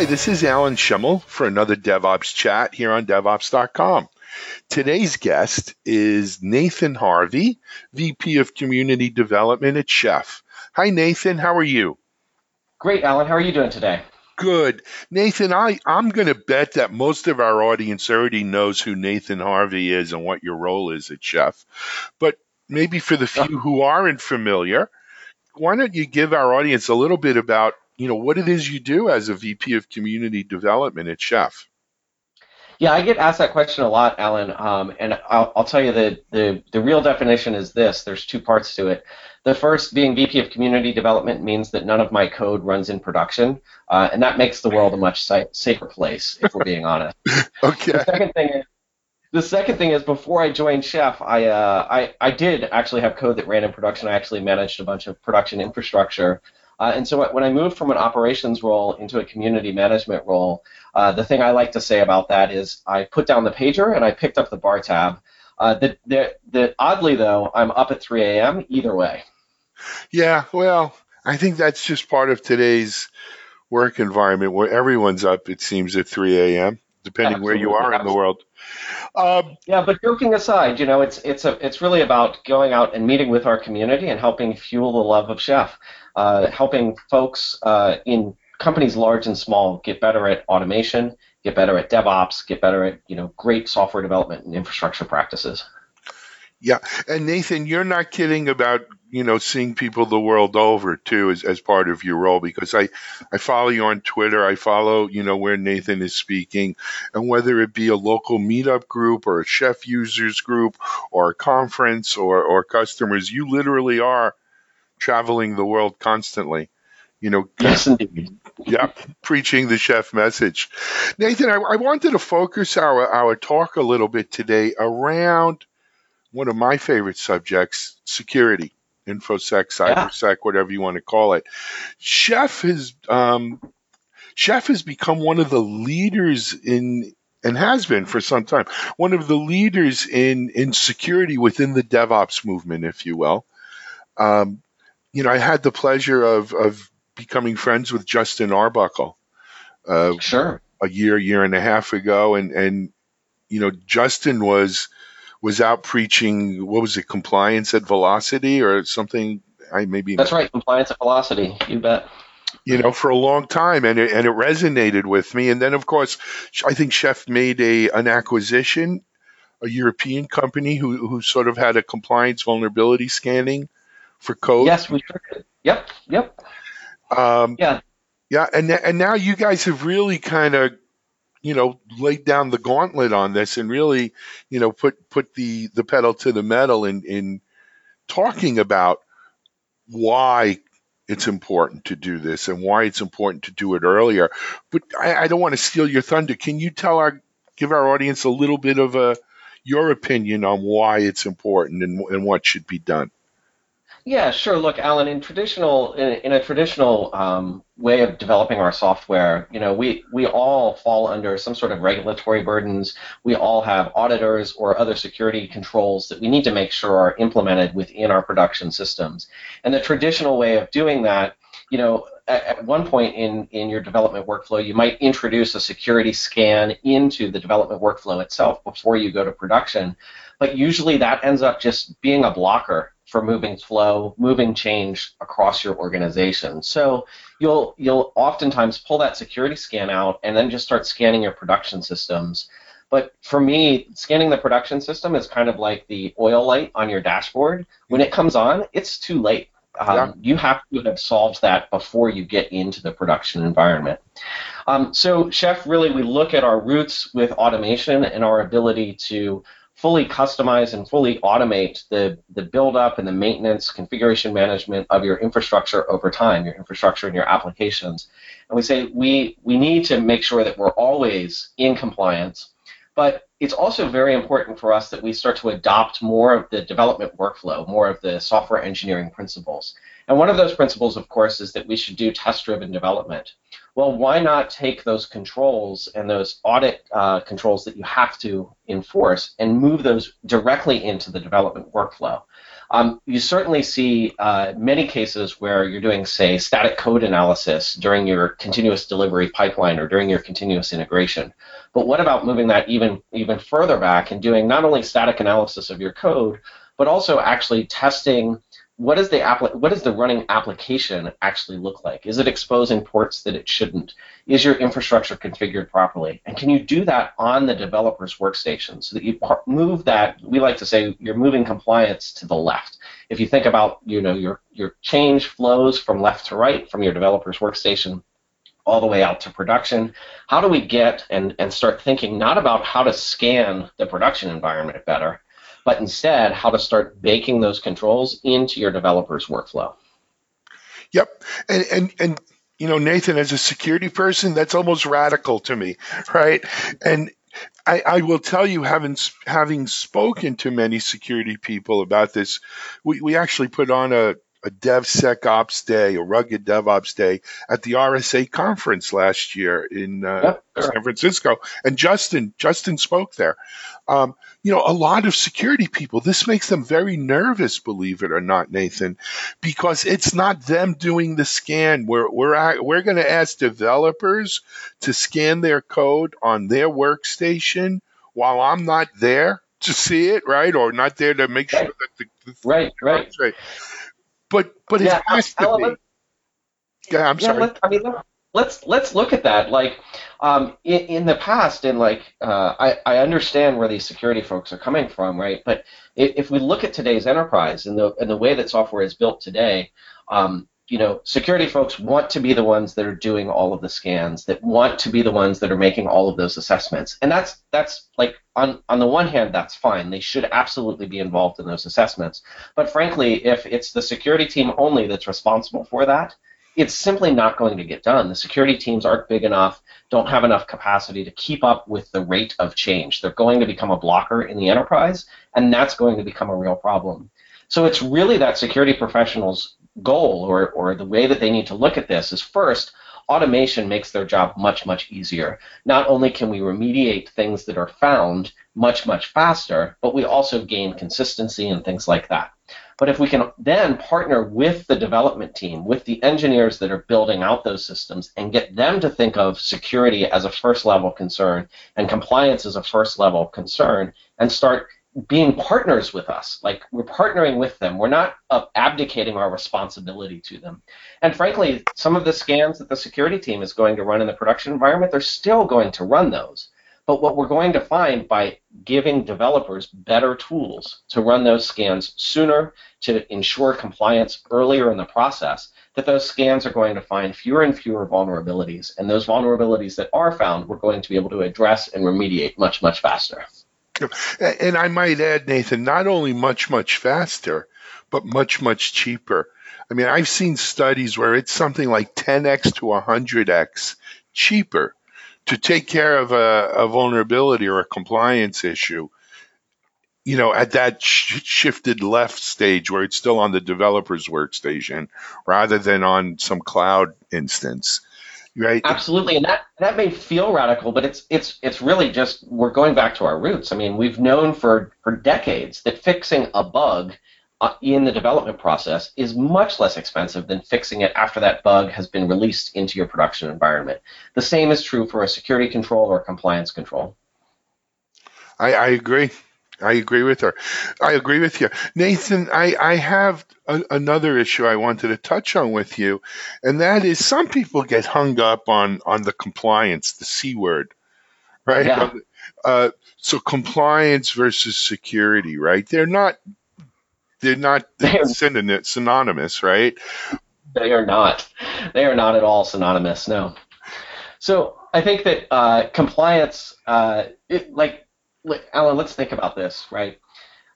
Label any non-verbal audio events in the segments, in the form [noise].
Hi, this is Alan Shimel for another DevOps chat here on DevOps.com. Today's guest is Nathan Harvey, VP of Community Development at Chef. Hi, Nathan. How are you? Great, Alan. How are you doing today? Good. Nathan, I, I'm going to bet that most of our audience already knows who Nathan Harvey is and what your role is at Chef. But maybe for the few who aren't familiar, why don't you give our audience a little bit about you know what it is you do as a VP of Community Development at Chef. Yeah, I get asked that question a lot, Alan, um, and I'll, I'll, tell you that the, the real definition is this. There's two parts to it. The first, being VP of Community Development, means that none of my code runs in production, uh, and that makes the world a much safer place, if we're being honest. [laughs] okay. The second thing is, the second thing is before I joined Chef, I, uh, I I did actually have code that ran in production. I actually managed a bunch of production infrastructure. Uh, and so when I moved from an operations role into a community management role, uh, the thing I like to say about that is I put down the pager and I picked up the bar tab. Uh, that, that, that oddly though, I'm up at 3 a.m. either way. Yeah, well, I think that's just part of today's work environment where everyone's up. It seems at 3 a.m. depending Absolutely. where you are in the world. Um, yeah, but joking aside, you know, it's it's a it's really about going out and meeting with our community and helping fuel the love of Chef, helping folks uh, in companies large and small get better at automation, get better at DevOps, get better at you know great software development and infrastructure practices. Yeah, and Nathan, you're not kidding about you know seeing people the world over too as, as part of your role because I I follow you on Twitter. I follow you know where Nathan is speaking, and whether it be a local meetup group or a chef users group or a conference or or customers, you literally are traveling the world constantly. You know, yes, indeed. yeah, preaching the chef message. Nathan, I, I wanted to focus our our talk a little bit today around one of my favorite subjects, security, infosec, cybersec, yeah. whatever you want to call it. Chef has um, Chef has become one of the leaders in and has been for some time one of the leaders in in security within the DevOps movement, if you will. Um, you know, I had the pleasure of of becoming friends with Justin Arbuckle. Uh, sure. A year, year and a half ago, and and you know, Justin was was out preaching what was it compliance at velocity or something i maybe that's right compliance at velocity you bet you know for a long time and it, and it resonated with me and then of course i think chef made a an acquisition a european company who who sort of had a compliance vulnerability scanning for code yes we did yep yep um, yeah yeah and and now you guys have really kind of you know, laid down the gauntlet on this and really, you know, put put the the pedal to the metal in in talking about why it's important to do this and why it's important to do it earlier. But I, I don't want to steal your thunder. Can you tell our give our audience a little bit of a your opinion on why it's important and, and what should be done? Yeah, sure. Look, Alan, in traditional in, in a traditional um, way of developing our software, you know, we we all fall under some sort of regulatory burdens. We all have auditors or other security controls that we need to make sure are implemented within our production systems. And the traditional way of doing that, you know, at, at one point in in your development workflow, you might introduce a security scan into the development workflow itself before you go to production. But usually that ends up just being a blocker for moving flow, moving change across your organization. So you'll you'll oftentimes pull that security scan out and then just start scanning your production systems. But for me, scanning the production system is kind of like the oil light on your dashboard. When it comes on, it's too late. Um, yeah. You have to have solved that before you get into the production environment. Um, so, Chef, really, we look at our roots with automation and our ability to fully customize and fully automate the, the build up and the maintenance, configuration management of your infrastructure over time, your infrastructure and your applications. And we say we, we need to make sure that we're always in compliance, but it's also very important for us that we start to adopt more of the development workflow, more of the software engineering principles. And one of those principles, of course, is that we should do test driven development well, why not take those controls and those audit uh, controls that you have to enforce and move those directly into the development workflow? Um, you certainly see uh, many cases where you're doing, say, static code analysis during your continuous delivery pipeline or during your continuous integration. But what about moving that even even further back and doing not only static analysis of your code, but also actually testing what is the appli- the running application actually look like? Is it exposing ports that it shouldn't? Is your infrastructure configured properly? And can you do that on the developer's workstation so that you move that? We like to say you're moving compliance to the left. If you think about you know your your change flows from left to right from your developer's workstation all the way out to production. How do we get and, and start thinking not about how to scan the production environment better, but instead how to start baking those controls into your developer's workflow. Yep, and and and you know Nathan, as a security person, that's almost radical to me, right? And I, I, will tell you, having having spoken to many security people about this, we, we actually put on a, a DevSecOps day, a rugged DevOps day at the RSA conference last year in uh, yep. San Francisco, and Justin Justin spoke there. Um, you know, a lot of security people, this makes them very nervous, believe it or not, Nathan, because it's not them doing the scan. We're we're we're going to ask developers to scan their code on their workstation while I'm not there to see it, right, or not there to make sure that the, the right, right, right. But but yeah, has to be. Yeah, I'm yeah, sorry. I mean, let's let's look at that. Like um, in, in the past, and like uh, I I understand where these security folks are coming from, right? But if, if we look at today's enterprise and the and the way that software is built today, um, you know, security folks want to be the ones that are doing all of the scans, that want to be the ones that are making all of those assessments. And that's that's like on on the one hand, that's fine. They should absolutely be involved in those assessments. But frankly, if it's the security team only that's responsible for that, it's simply not going to get done. The security teams aren't big enough, don't have enough capacity to keep up with the rate of change. They're going to become a blocker in the enterprise, and that's going to become a real problem. So it's really that security professionals goal or, or the way that they need to look at this is first, automation makes their job much, much easier. Not only can we remediate things that are found much, much faster, but we also gain consistency and things like that. But if we can then partner with the development team, with the engineers that are building out those systems, and get them to think of security as a first level concern and compliance as a first level concern, and start being partners with us. Like we're partnering with them. We're not uh, abdicating our responsibility to them. And frankly, some of the scans that the security team is going to run in the production environment, they're still going to run those. But what we're going to find by giving developers better tools to run those scans sooner, to ensure compliance earlier in the process, that those scans are going to find fewer and fewer vulnerabilities. And those vulnerabilities that are found, we're going to be able to address and remediate much, much faster. And I might add, Nathan, not only much, much faster, but much, much cheaper. I mean, I've seen studies where it's something like 10x to 100x cheaper to take care of a, a vulnerability or a compliance issue, you know, at that sh- shifted left stage where it's still on the developer's workstation rather than on some cloud instance right? Absolutely, and that that may feel radical, but it's it's it's really just we're going back to our roots. I mean, we've known for for decades that fixing a bug uh, in the development process is much less expensive than fixing it after that bug has been released into your production environment. The same is true for a security control or compliance control. I, I agree. I agree with her. I agree with you. Nathan, I, I have a, another issue I wanted to touch on with you, and that is some people get hung up on, on the compliance, the C word, right? Yeah. Uh, so compliance versus security, right? They're not they're not [laughs] synonymous, right? They are not. They are not at all synonymous. No. So I think that uh, compliance, uh, it, like Alan, let's think about this, right?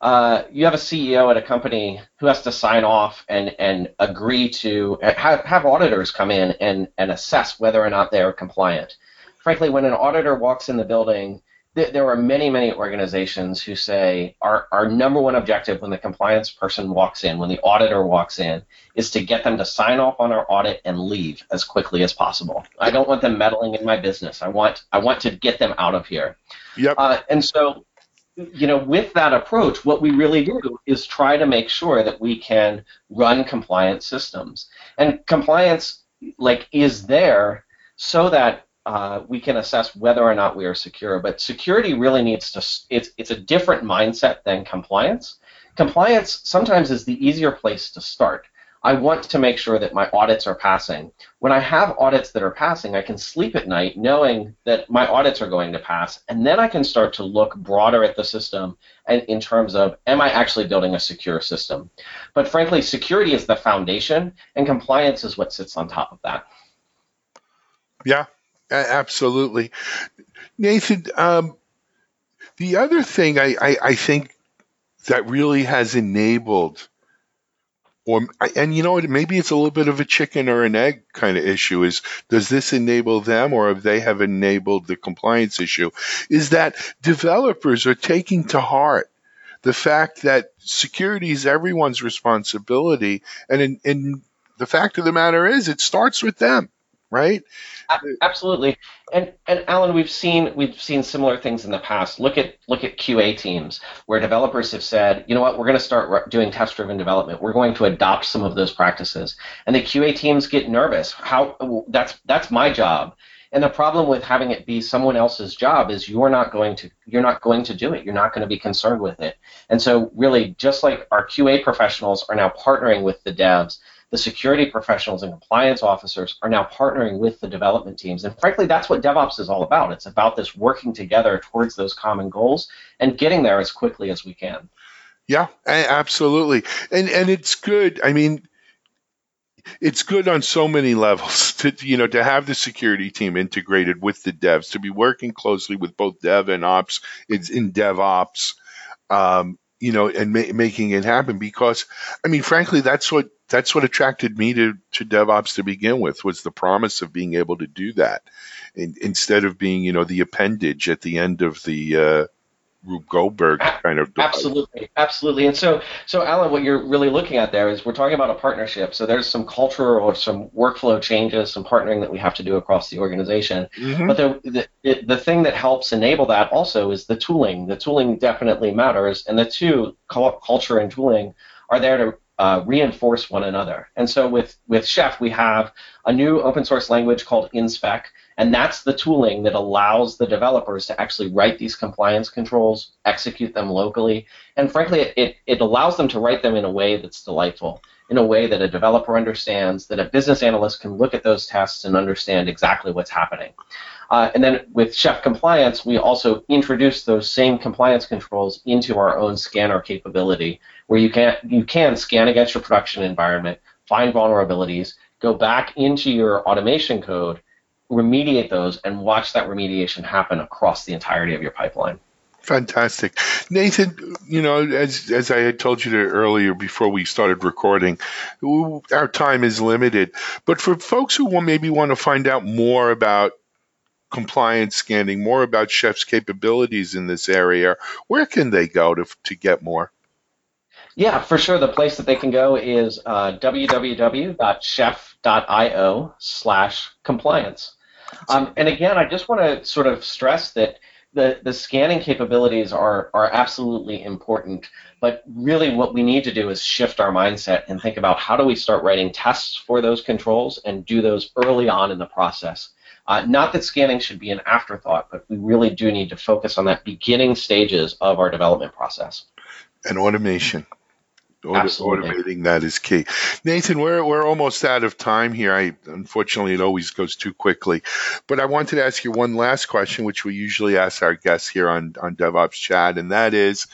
Uh, you have a CEO at a company who has to sign off and, and agree to have, have auditors come in and, and assess whether or not they're compliant. Frankly, when an auditor walks in the building, th- there are many, many organizations who say our, our number one objective when the compliance person walks in, when the auditor walks in, is to get them to sign off on our audit and leave as quickly as possible. I don't want them meddling in my business. I want I want to get them out of here. Yep. Uh, and so you know, with that approach, what we really do is try to make sure that we can run compliant systems. And compliance, like, is there so that uh, we can assess whether or not we are secure. But security really needs to, it's, it's a different mindset than compliance. Compliance sometimes is the easier place to start. I want to make sure that my audits are passing. When I have audits that are passing, I can sleep at night knowing that my audits are going to pass, and then I can start to look broader at the system and in terms of am I actually building a secure system? But frankly, security is the foundation, and compliance is what sits on top of that. Yeah, absolutely. Nathan, um, the other thing I, I, I think that really has enabled or and you know maybe it's a little bit of a chicken or an egg kind of issue is does this enable them or have they have enabled the compliance issue is that developers are taking to heart the fact that security is everyone's responsibility and in, in the fact of the matter is it starts with them right Absolutely, and and Alan, we've seen we've seen similar things in the past. Look at look at QA teams where developers have said, you know what, we're going to start doing test-driven development. We're going to adopt some of those practices, and the QA teams get nervous. How that's that's my job. And the problem with having it be someone else's job is you're not going to you're not going to do it. You're not going to be concerned with it. And so really just like our QA professionals are now partnering with the devs the security professionals and compliance officers are now partnering with the development teams. And frankly, that's what DevOps is all about. It's about this working together towards those common goals and getting there as quickly as we can. Yeah, absolutely. And and it's good. I mean, it's good on so many levels [laughs] to you know to have the security team integrated with the devs to be working closely with both dev and ops it's in devops um, you know and ma- making it happen because i mean frankly that's what that's what attracted me to, to DevOps to begin with was the promise of being able to do that in, instead of being, you know, the appendage at the end of the uh, Rube Goldberg kind of device. absolutely, absolutely. And so, so Alan, what you're really looking at there is we're talking about a partnership. So there's some culture or some workflow changes, some partnering that we have to do across the organization. Mm-hmm. But the, the the thing that helps enable that also is the tooling. The tooling definitely matters, and the two culture and tooling are there to uh, reinforce one another. And so with, with Chef, we have a new open source language called InSpec, and that's the tooling that allows the developers to actually write these compliance controls, execute them locally, and frankly, it, it allows them to write them in a way that's delightful, in a way that a developer understands, that a business analyst can look at those tests and understand exactly what's happening. Uh, and then with Chef Compliance, we also introduce those same compliance controls into our own scanner capability, where you can you can scan against your production environment, find vulnerabilities, go back into your automation code, remediate those, and watch that remediation happen across the entirety of your pipeline. Fantastic, Nathan. You know, as as I had told you earlier before we started recording, our time is limited. But for folks who maybe want to find out more about compliance scanning, more about Chef's capabilities in this area, where can they go to to get more? Yeah, for sure. The place that they can go is uh, www.chef.io slash compliance. Um, and again, I just want to sort of stress that the, the scanning capabilities are, are absolutely important, but really what we need to do is shift our mindset and think about how do we start writing tests for those controls and do those early on in the process. Uh, not that scanning should be an afterthought, but we really do need to focus on that beginning stages of our development process. And automation. Automating that is key. Nathan, we're we're almost out of time here. I unfortunately it always goes too quickly, but I wanted to ask you one last question, which we usually ask our guests here on on DevOps Chat, and that is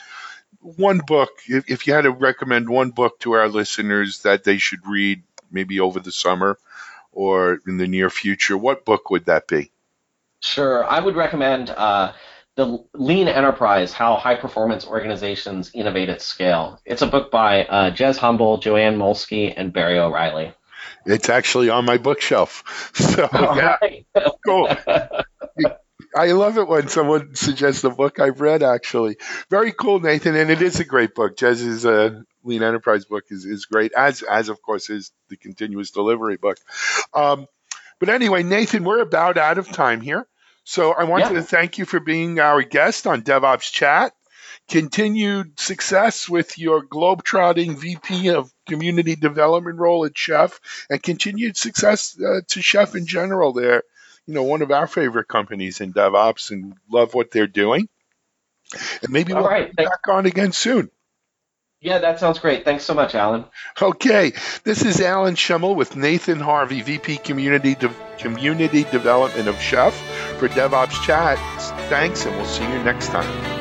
one book. If, if you had to recommend one book to our listeners that they should read, maybe over the summer or in the near future, what book would that be? Sure, I would recommend. Uh, the Lean Enterprise: How High Performance Organizations Innovate at Scale. It's a book by uh, Jez Humble, Joanne Molesky, and Barry O'Reilly. It's actually on my bookshelf. [laughs] So yeah, right. [laughs] cool. I love it when someone suggests a book I've read. Actually, very cool, Nathan, and it is a great book. Jez's uh, Lean Enterprise book is, is great, as as of course is the Continuous Delivery book. Um, but anyway, Nathan, we're about out of time here. So I wanted yeah. to thank you for being our guest on DevOps Chat. continued success with your globetrotting VP of Community Development role at Chef, and continued success uh, to Chef in general. They're, you know, one of our favorite companies in DevOps, and love what they're doing. And maybe All we'll right. be back on again soon. Yeah, that sounds great. Thanks so much, Alan. Okay, this is Alan Shimel with Nathan Harvey, VP Community De- Community Development of Chef for DevOps Chat. Thanks, and we'll see you next time.